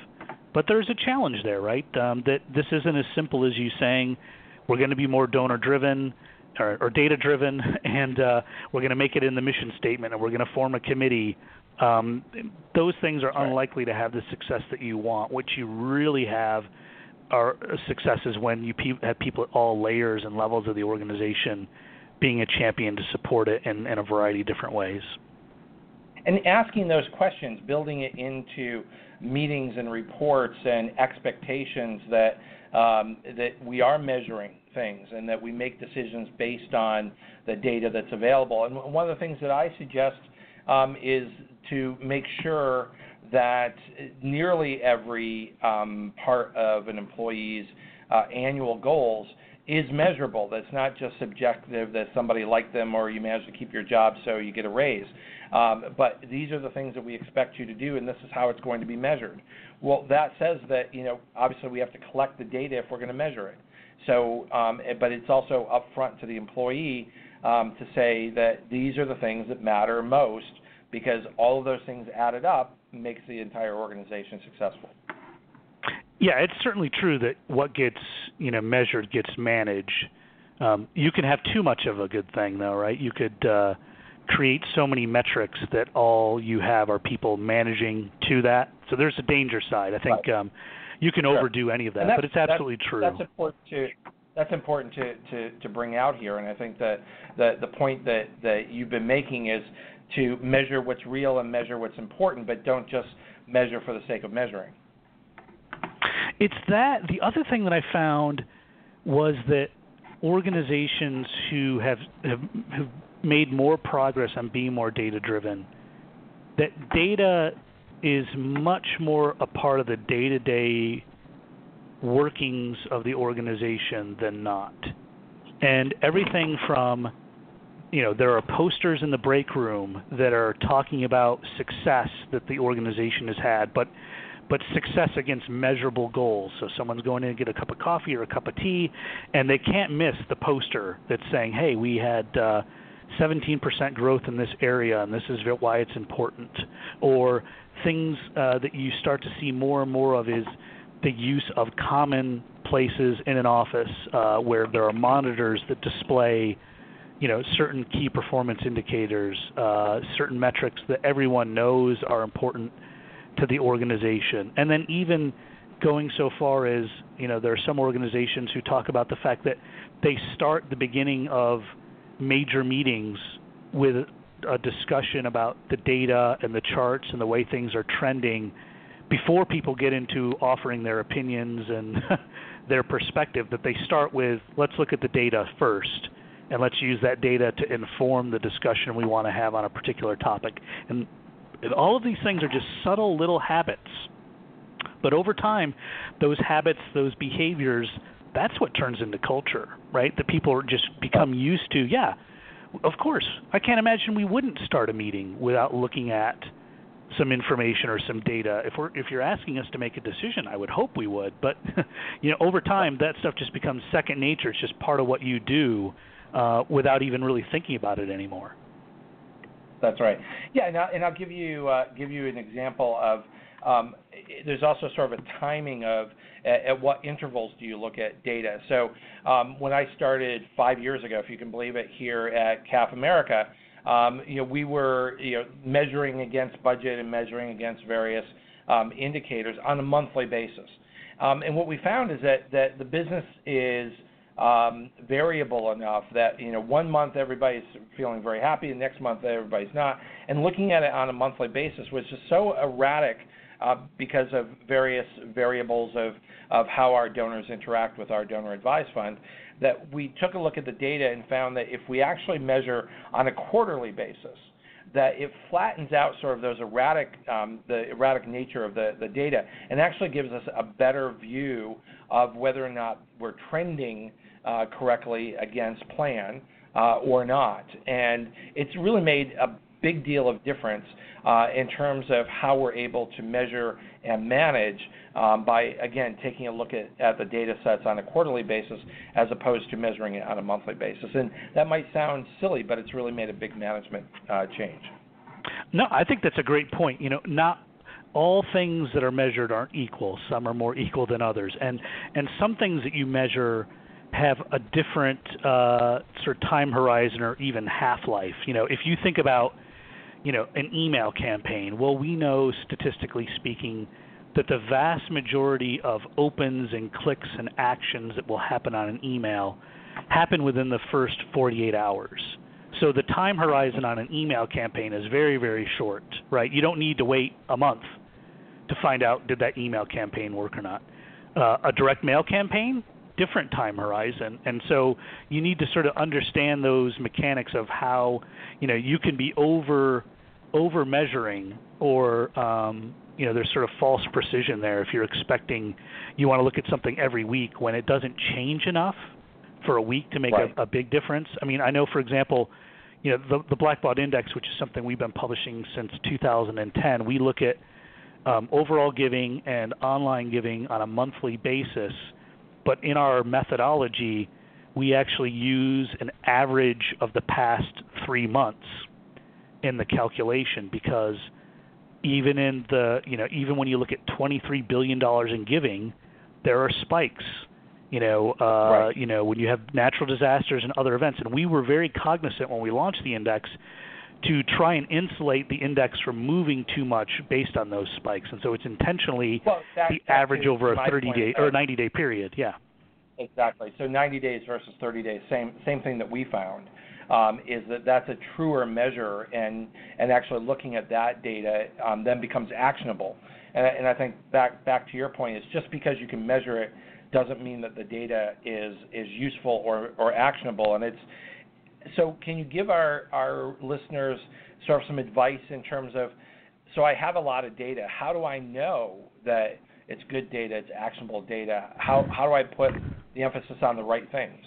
but there's a challenge there, right? Um, that this isn't as simple as you saying we're going to be more donor driven or, or data driven, and uh, we're going to make it in the mission statement, and we're going to form a committee um, those things are right. unlikely to have the success that you want. What you really have are successes when you pe- have people at all layers and levels of the organization being a champion to support it in, in a variety of different ways. And asking those questions, building it into meetings and reports and expectations that um, that we are measuring things and that we make decisions based on the data that's available. And one of the things that I suggest um, is to make sure that nearly every um, part of an employee's uh, annual goals is measurable. That's not just subjective that somebody liked them or you managed to keep your job so you get a raise. Um, but these are the things that we expect you to do, and this is how it's going to be measured. Well, that says that you know obviously we have to collect the data if we're going to measure it. So, um, but it's also upfront to the employee um, to say that these are the things that matter most because all of those things added up makes the entire organization successful. Yeah, it's certainly true that what gets you know measured gets managed. Um, you can have too much of a good thing, though, right? You could uh, create so many metrics that all you have are people managing to that. So there's a danger side. I think right. um, you can sure. overdo any of that, but it's absolutely that's, true. That's important to that's important to, to, to bring out here, and I think that the the point that, that you've been making is to measure what's real and measure what's important, but don't just measure for the sake of measuring. It's that. The other thing that I found was that organizations who have, have, have made more progress on being more data driven, that data is much more a part of the day to day workings of the organization than not. And everything from you know there are posters in the break room that are talking about success that the organization has had but but success against measurable goals so someone's going in to get a cup of coffee or a cup of tea and they can't miss the poster that's saying hey we had uh 17% growth in this area and this is why it's important. Or things uh, that you start to see more and more of is the use of common places in an office uh, where there are monitors that display you know certain key performance indicators, uh, certain metrics that everyone knows are important to the organization, and then even going so far as you know there are some organizations who talk about the fact that they start the beginning of major meetings with a discussion about the data and the charts and the way things are trending before people get into offering their opinions and their perspective that they start with let's look at the data first and let's use that data to inform the discussion we want to have on a particular topic. And, and all of these things are just subtle little habits. But over time, those habits, those behaviors, that's what turns into culture, right? That people just become used to. Yeah, of course. I can't imagine we wouldn't start a meeting without looking at some information or some data. If we're if you're asking us to make a decision, I would hope we would. But you know, over time, that stuff just becomes second nature. It's just part of what you do uh, without even really thinking about it anymore. That's right. Yeah, and I'll, and I'll give you uh, give you an example of um, there's also sort of a timing of at, at, what intervals do you look at data. So um, when I started five years ago, if you can believe it, here at CAF America, um, you know, we were you know, measuring against budget and measuring against various um, indicators on a monthly basis. Um, and what we found is that, that the business is um, variable enough that you know one month everybody's feeling very happy, the next month everybody's not, and looking at it on a monthly basis was just so erratic uh, because of various variables of of how our donors interact with our donor advised fund that we took a look at the data and found that if we actually measure on a quarterly basis that it flattens out sort of those erratic, um, the erratic nature of the, the data, and actually gives us a better view of whether or not we're trending uh, correctly against plan uh, or not. And it's really made a big deal of difference uh, in terms of how we're able to measure and manage um, by, again, taking a look at, at the data sets on a quarterly basis as opposed to measuring it on a monthly basis. And that might sound silly, but it's really made a big management uh, change. No, I think that's a great point. You know, not all things that are measured aren't equal. Some are more equal than others, and and some things that you measure have a different uh, sort of time horizon or even half life. You know, if you think about you know an email campaign, well, we know statistically speaking that the vast majority of opens and clicks and actions that will happen on an email happen within the first 48 hours. So the time horizon on an email campaign is very, very short, right? You don't need to wait a month to find out did that email campaign work or not. Uh, a direct mail campaign, different time horizon, and so you need to sort of understand those mechanics of how you know you can be over over measuring or um, you know there's sort of false precision there if you're expecting you want to look at something every week when it doesn't change enough for a week to make right. a, a big difference. I mean, I know for example, you know the the Blackbaud Index, which is something we've been publishing since 2010. We look at um, overall giving and online giving on a monthly basis, but in our methodology, we actually use an average of the past three months in the calculation because even in the you know even when you look at 23 billion dollars in giving, there are spikes. You know, uh, right. you know when you have natural disasters and other events, and we were very cognizant when we launched the index to try and insulate the index from moving too much based on those spikes, and so it's intentionally well, that, the average over a 30 day or 90 day period. Yeah. Exactly. So 90 days versus 30 days, same same thing that we found um, is that that's a truer measure, and and actually looking at that data um, then becomes actionable. And, and I think back back to your point is just because you can measure it doesn't mean that the data is is useful or or actionable. And it's so can you give our our listeners sort of some advice in terms of so I have a lot of data. How do I know that it's good data, it's actionable data? How how do I put the emphasis on the right things?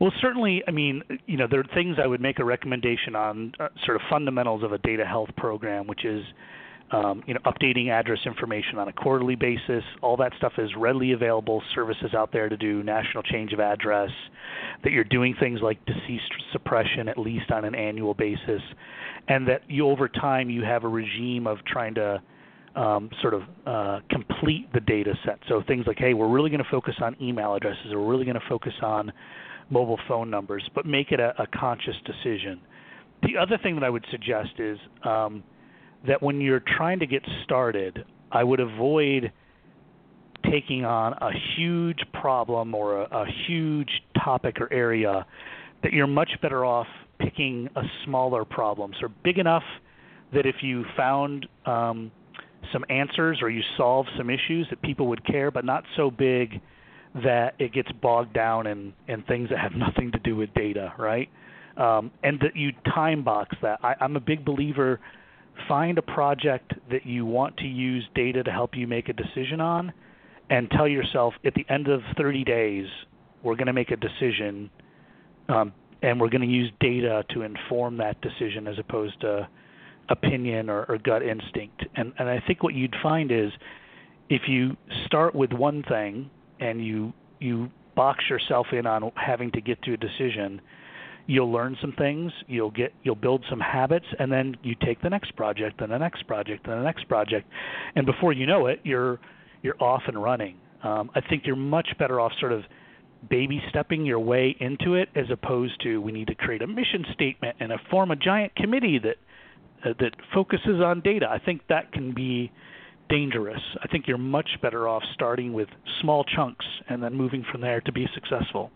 Well, certainly, I mean, you know, there are things I would make a recommendation on, uh, sort of fundamentals of a data health program, which is, um, you know, updating address information on a quarterly basis. All that stuff is readily available. Services out there to do national change of address. That you're doing things like deceased suppression at least on an annual basis, and that you over time you have a regime of trying to um, sort of uh, complete the data set. So things like, hey, we're really going to focus on email addresses, we're really going to focus on mobile phone numbers, but make it a, a conscious decision. The other thing that I would suggest is um, that when you're trying to get started, I would avoid taking on a huge problem or a, a huge topic or area. That you're much better off picking a smaller problem, so big enough that if you found um, some answers or you solve some issues that people would care, but not so big that it gets bogged down in in things that have nothing to do with data, right? Um, and that you time box that. I, I'm a big believer. Find a project that you want to use data to help you make a decision on, and tell yourself at the end of 30 days, we're going to make a decision, um, and we're going to use data to inform that decision as opposed to opinion or, or gut instinct. And, and I think what you'd find is if you start with one thing and you you box yourself in on having to get to a decision, you'll learn some things, you'll get you'll build some habits, and then you take the next project and the next project and the next project, and before you know it, you're you're off and running. Um, I think you're much better off sort of baby stepping your way into it as opposed to we need to create a mission statement and a form a giant committee that uh, that focuses on data. I think that can be dangerous. I think you're much better off starting with small chunks and then moving from there to be successful.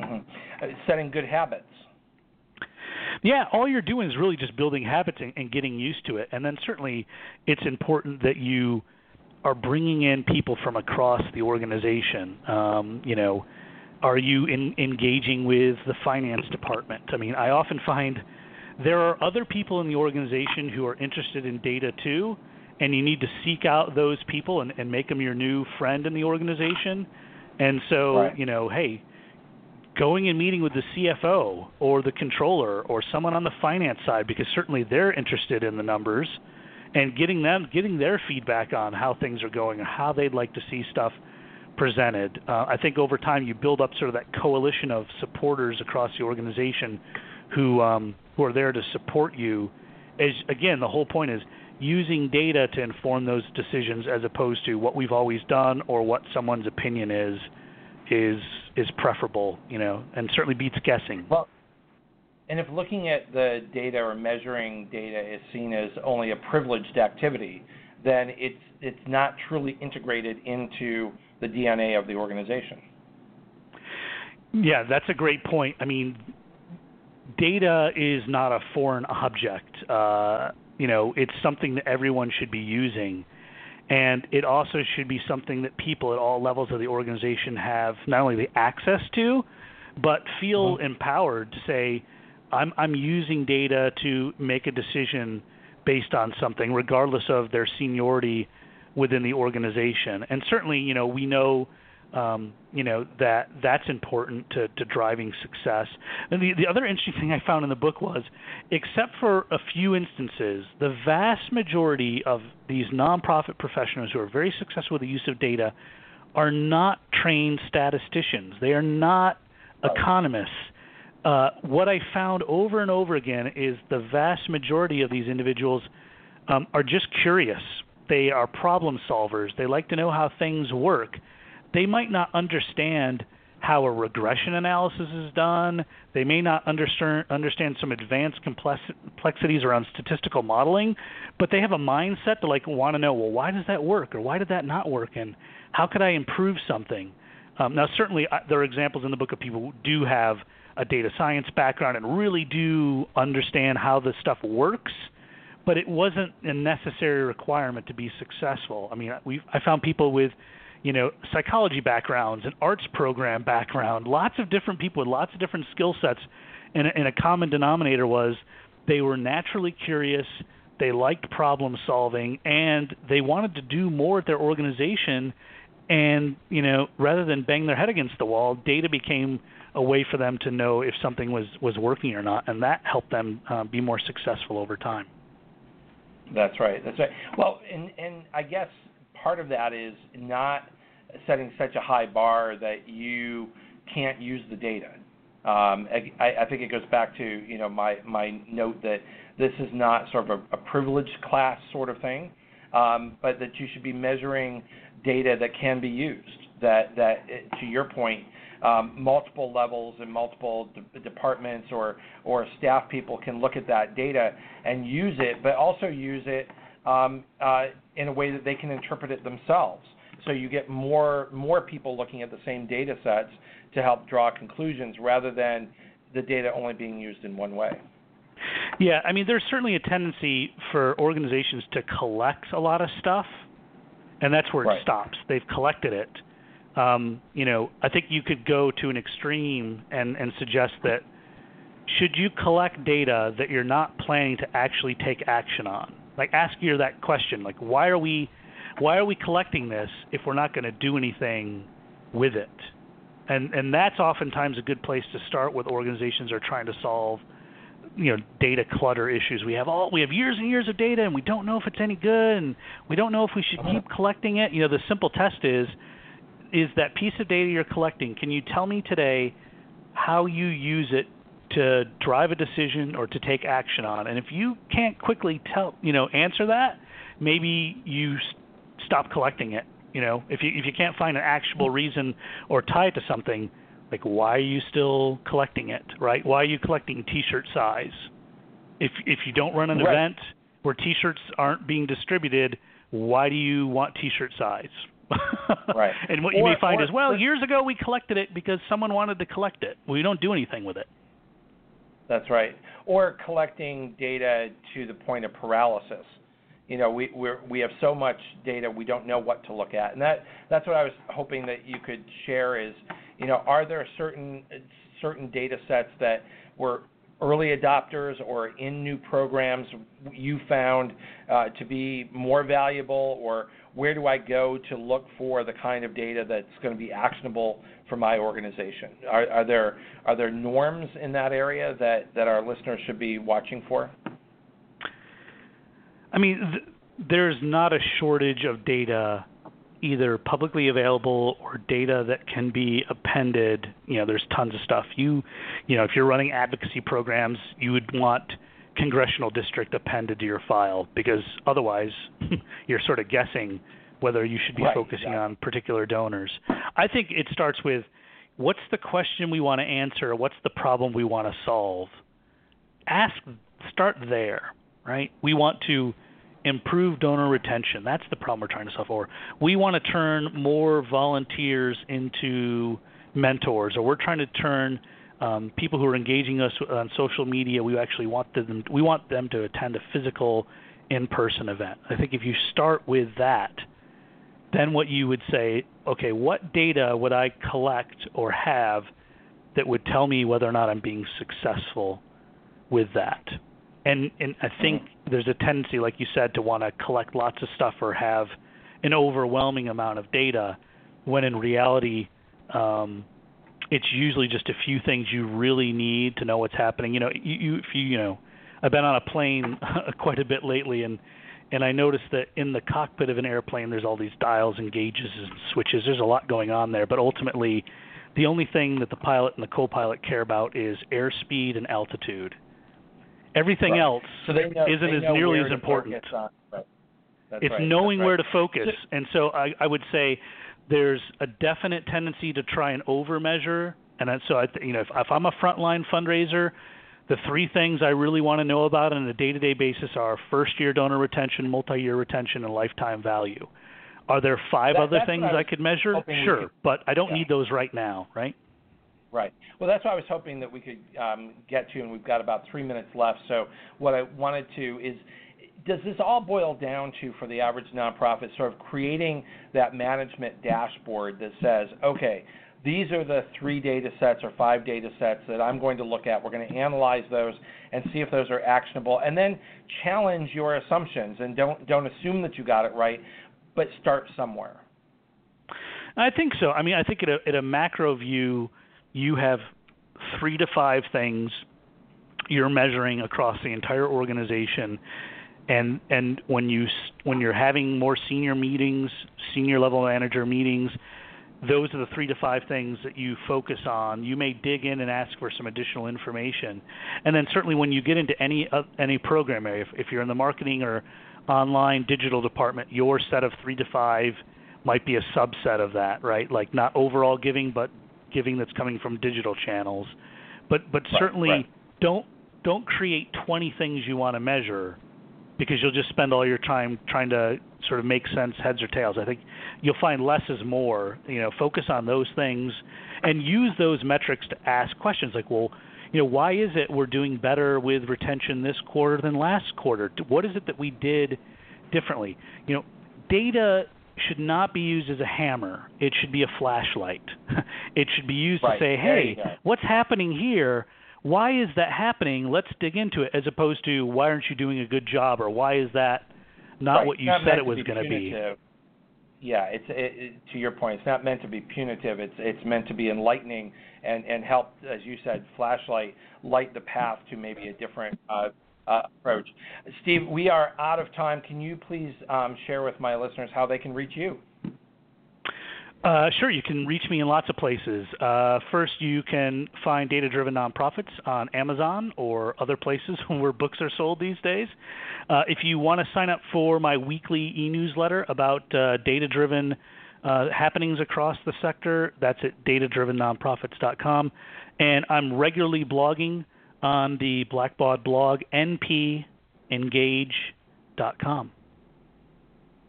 Mm-hmm. Uh, setting good habits. Yeah, all you're doing is really just building habits and, and getting used to it. And then certainly it's important that you are bringing in people from across the organization. Um, you know, are you in, engaging with the finance department? I mean, I often find there are other people in the organization who are interested in data too, and you need to seek out those people and, and make them your new friend in the organization. And so, right. you know, hey, going and meeting with the CFO or the controller or someone on the finance side because certainly they're interested in the numbers and getting them getting their feedback on how things are going and how they'd like to see stuff presented. Uh, I think over time you build up sort of that coalition of supporters across the organization who um, who are there to support you. As again, the whole point is using data to inform those decisions as opposed to what we've always done or what someone's opinion is is is preferable, you know, and certainly beats guessing. Well, and if looking at the data or measuring data is seen as only a privileged activity, then it's it's not truly integrated into the DNA of the organization. Yeah, that's a great point. I mean, data is not a foreign object. Uh, you know, it's something that everyone should be using. And it also should be something that people at all levels of the organization have not only the access to, but feel mm-hmm. empowered to say, I'm, I'm using data to make a decision based on something, regardless of their seniority within the organization. And certainly, you know, we know um, you know that that's important to, to driving success. And the the other interesting thing I found in the book was, except for a few instances, the vast majority of these nonprofit professionals who are very successful with the use of data are not trained statisticians. They are not economists. Uh, what I found over and over again is the vast majority of these individuals um, are just curious. They are problem solvers. They like to know how things work they might not understand how a regression analysis is done. They may not understand some advanced complexities around statistical modeling, but they have a mindset to like want to know, well, why does that work or why did that not work and how could I improve something? Um, now, certainly uh, there are examples in the book of people who do have a data science background and really do understand how this stuff works, but it wasn't a necessary requirement to be successful. I mean, we I found people with you know, psychology backgrounds, an arts program background, lots of different people with lots of different skill sets. And, and a common denominator was they were naturally curious, they liked problem solving, and they wanted to do more at their organization. And, you know, rather than bang their head against the wall, data became a way for them to know if something was, was working or not. And that helped them uh, be more successful over time. That's right. That's right. Well, and and I guess part of that is not setting such a high bar that you can't use the data. Um, I, I, think it goes back to you know my my note that this is not sort of a, a privileged class sort of thing, um, but that you should be measuring data that can be used. That that to your point, um, multiple levels and multiple de- departments or or staff people can look at that data and use it, but also use it um, uh, in a way that they can interpret it themselves. So you get more more people looking at the same data sets to help draw conclusions rather than the data only being used in one way. Yeah, I mean, there's certainly a tendency for organizations to collect a lot of stuff, and that's where right. it stops. They've collected it. Um, you know, I think you could go to an extreme and, and suggest that should you collect data that you're not planning to actually take action on? Like ask you that question like why are we why are we collecting this if we're not going to do anything with it? And and that's oftentimes a good place to start with organizations are trying to solve you know data clutter issues. We have all we have years and years of data and we don't know if it's any good and we don't know if we should keep collecting it. You know the simple test is is that piece of data you're collecting can you tell me today how you use it to drive a decision or to take action on. And if you can't quickly tell, you know, answer that, maybe you stop collecting it. You know, if you if you can't find an actionable reason or tie it to something, like why are you still collecting it, right? Why are you collecting T-shirt size? If if you don't run an right. event where T-shirts aren't being distributed, why do you want T-shirt size? right. And what you or, may find or, is, well, years ago we collected it because someone wanted to collect it. We don't do anything with it. That's right. Or collecting data to the point of paralysis. You know, we we we have so much data we don't know what to look at, and that that's what I was hoping that you could share is, you know, are there certain certain data sets that were early adopters or in new programs you found uh, to be more valuable, or where do I go to look for the kind of data that's going to be actionable for my organization? Are, are there are there norms in that area that, that our listeners should be watching for? I mean, th- there's not a shortage of data either publicly available or data that can be appended. You know, there's tons of stuff. You, you know, if you're running advocacy programs, you would want congressional district appended to your file because otherwise you're sort of guessing whether you should be right, focusing exactly. on particular donors. I think it starts with what's the question we want to answer, what's the problem we want to solve. Ask start there, right? We want to improve donor retention. That's the problem we're trying to solve for. We want to turn more volunteers into mentors, or we're trying to turn um, people who are engaging us on social media. We actually want them. We want them to attend a physical, in-person event. I think if you start with that, then what you would say, okay, what data would I collect or have that would tell me whether or not I'm being successful with that? and and I think there's a tendency, like you said, to want to collect lots of stuff or have an overwhelming amount of data, when in reality, um, it's usually just a few things you really need to know what's happening. You know, you, you if you you know, I've been on a plane quite a bit lately, and and I noticed that in the cockpit of an airplane, there's all these dials and gauges and switches. There's a lot going on there, but ultimately, the only thing that the pilot and the co-pilot care about is airspeed and altitude Everything right. else so they know, isn't they as nearly as important. Right. It's right. knowing where to focus. And so I, I would say there's a definite tendency to try and overmeasure. And so I, you know, if, if I'm a frontline fundraiser, the three things I really want to know about on a day-to-day basis are first-year donor retention, multi-year retention, and lifetime value. Are there five That- other things I I, could measure? Sure, could- but I don't yeah. need those right now, right? Right. Well, that's what I was hoping that we could um, get to, and we've got about three minutes left. So, what I wanted to is does this all boil down to, for the average nonprofit, sort of creating that management dashboard that says, okay, these are the three data sets or five data sets that I'm going to look at. We're going to analyze those and see if those are actionable, and then challenge your assumptions and don't don't assume that you got it right, but start somewhere. I think so. I mean, I think at a, at a macro view, you have three to five things you're measuring across the entire organization, and and when you when you're having more senior meetings, senior level manager meetings, those are the three to five things that you focus on. You may dig in and ask for some additional information, and then certainly when you get into any uh, any program area, if, if you're in the marketing or online digital department, your set of three to five might be a subset of that, right? Like not overall giving, but giving that's coming from digital channels. But but Right, certainly right. don't don't create 20 things you want to measure because you'll just spend all your time trying to sort of make sense heads or tails. I think you'll find less is more. You know, focus on those things and use those metrics to ask questions like, well, you know, why is it we're doing better with retention this quarter than last quarter? What is it that we did differently? You know, data should not be used as a hammer. It should be a flashlight. it should be used Right. to say, "Hey, what's happening here? Why is that happening? Let's dig into it." As opposed to, "Why aren't you doing a good job?" or "Why is that not Right. what you Not said it was going to be?" Yeah, it's it, it, to your point. It's not meant to be punitive. It's it's meant to be enlightening and and help, as you said, flashlight light the path to maybe a different uh, uh, approach. Steve, we are out of time. Can you please um, share with my listeners how they can reach you? Uh, sure, you can reach me in lots of places. Uh, first, you can find Data Driven Nonprofits on Amazon or other places where books are sold these days. Uh, if you want to sign up for my weekly e newsletter about uh, data driven uh, happenings across the sector, that's at datadrivennonprofits.com. And I'm regularly blogging on the Blackbaud blog, npengage.com.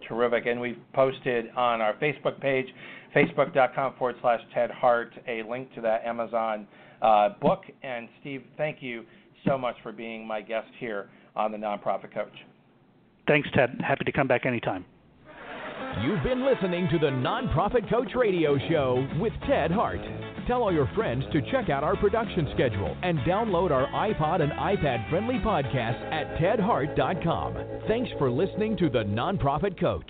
Terrific. And we've posted on our Facebook page, facebook.com forward slash Ted Hart, a link to that Amazon uh, book. And Steve, thank you so much for being my guest here on the Nonprofit Coach. Thanks, Ted. Happy to come back anytime. You've been listening to the Nonprofit Coach Radio Show with Ted Hart. Tell all your friends to check out our production schedule and download our iPod and iPad friendly podcast at tedhart.com. Thanks for listening to the Nonprofit Coach.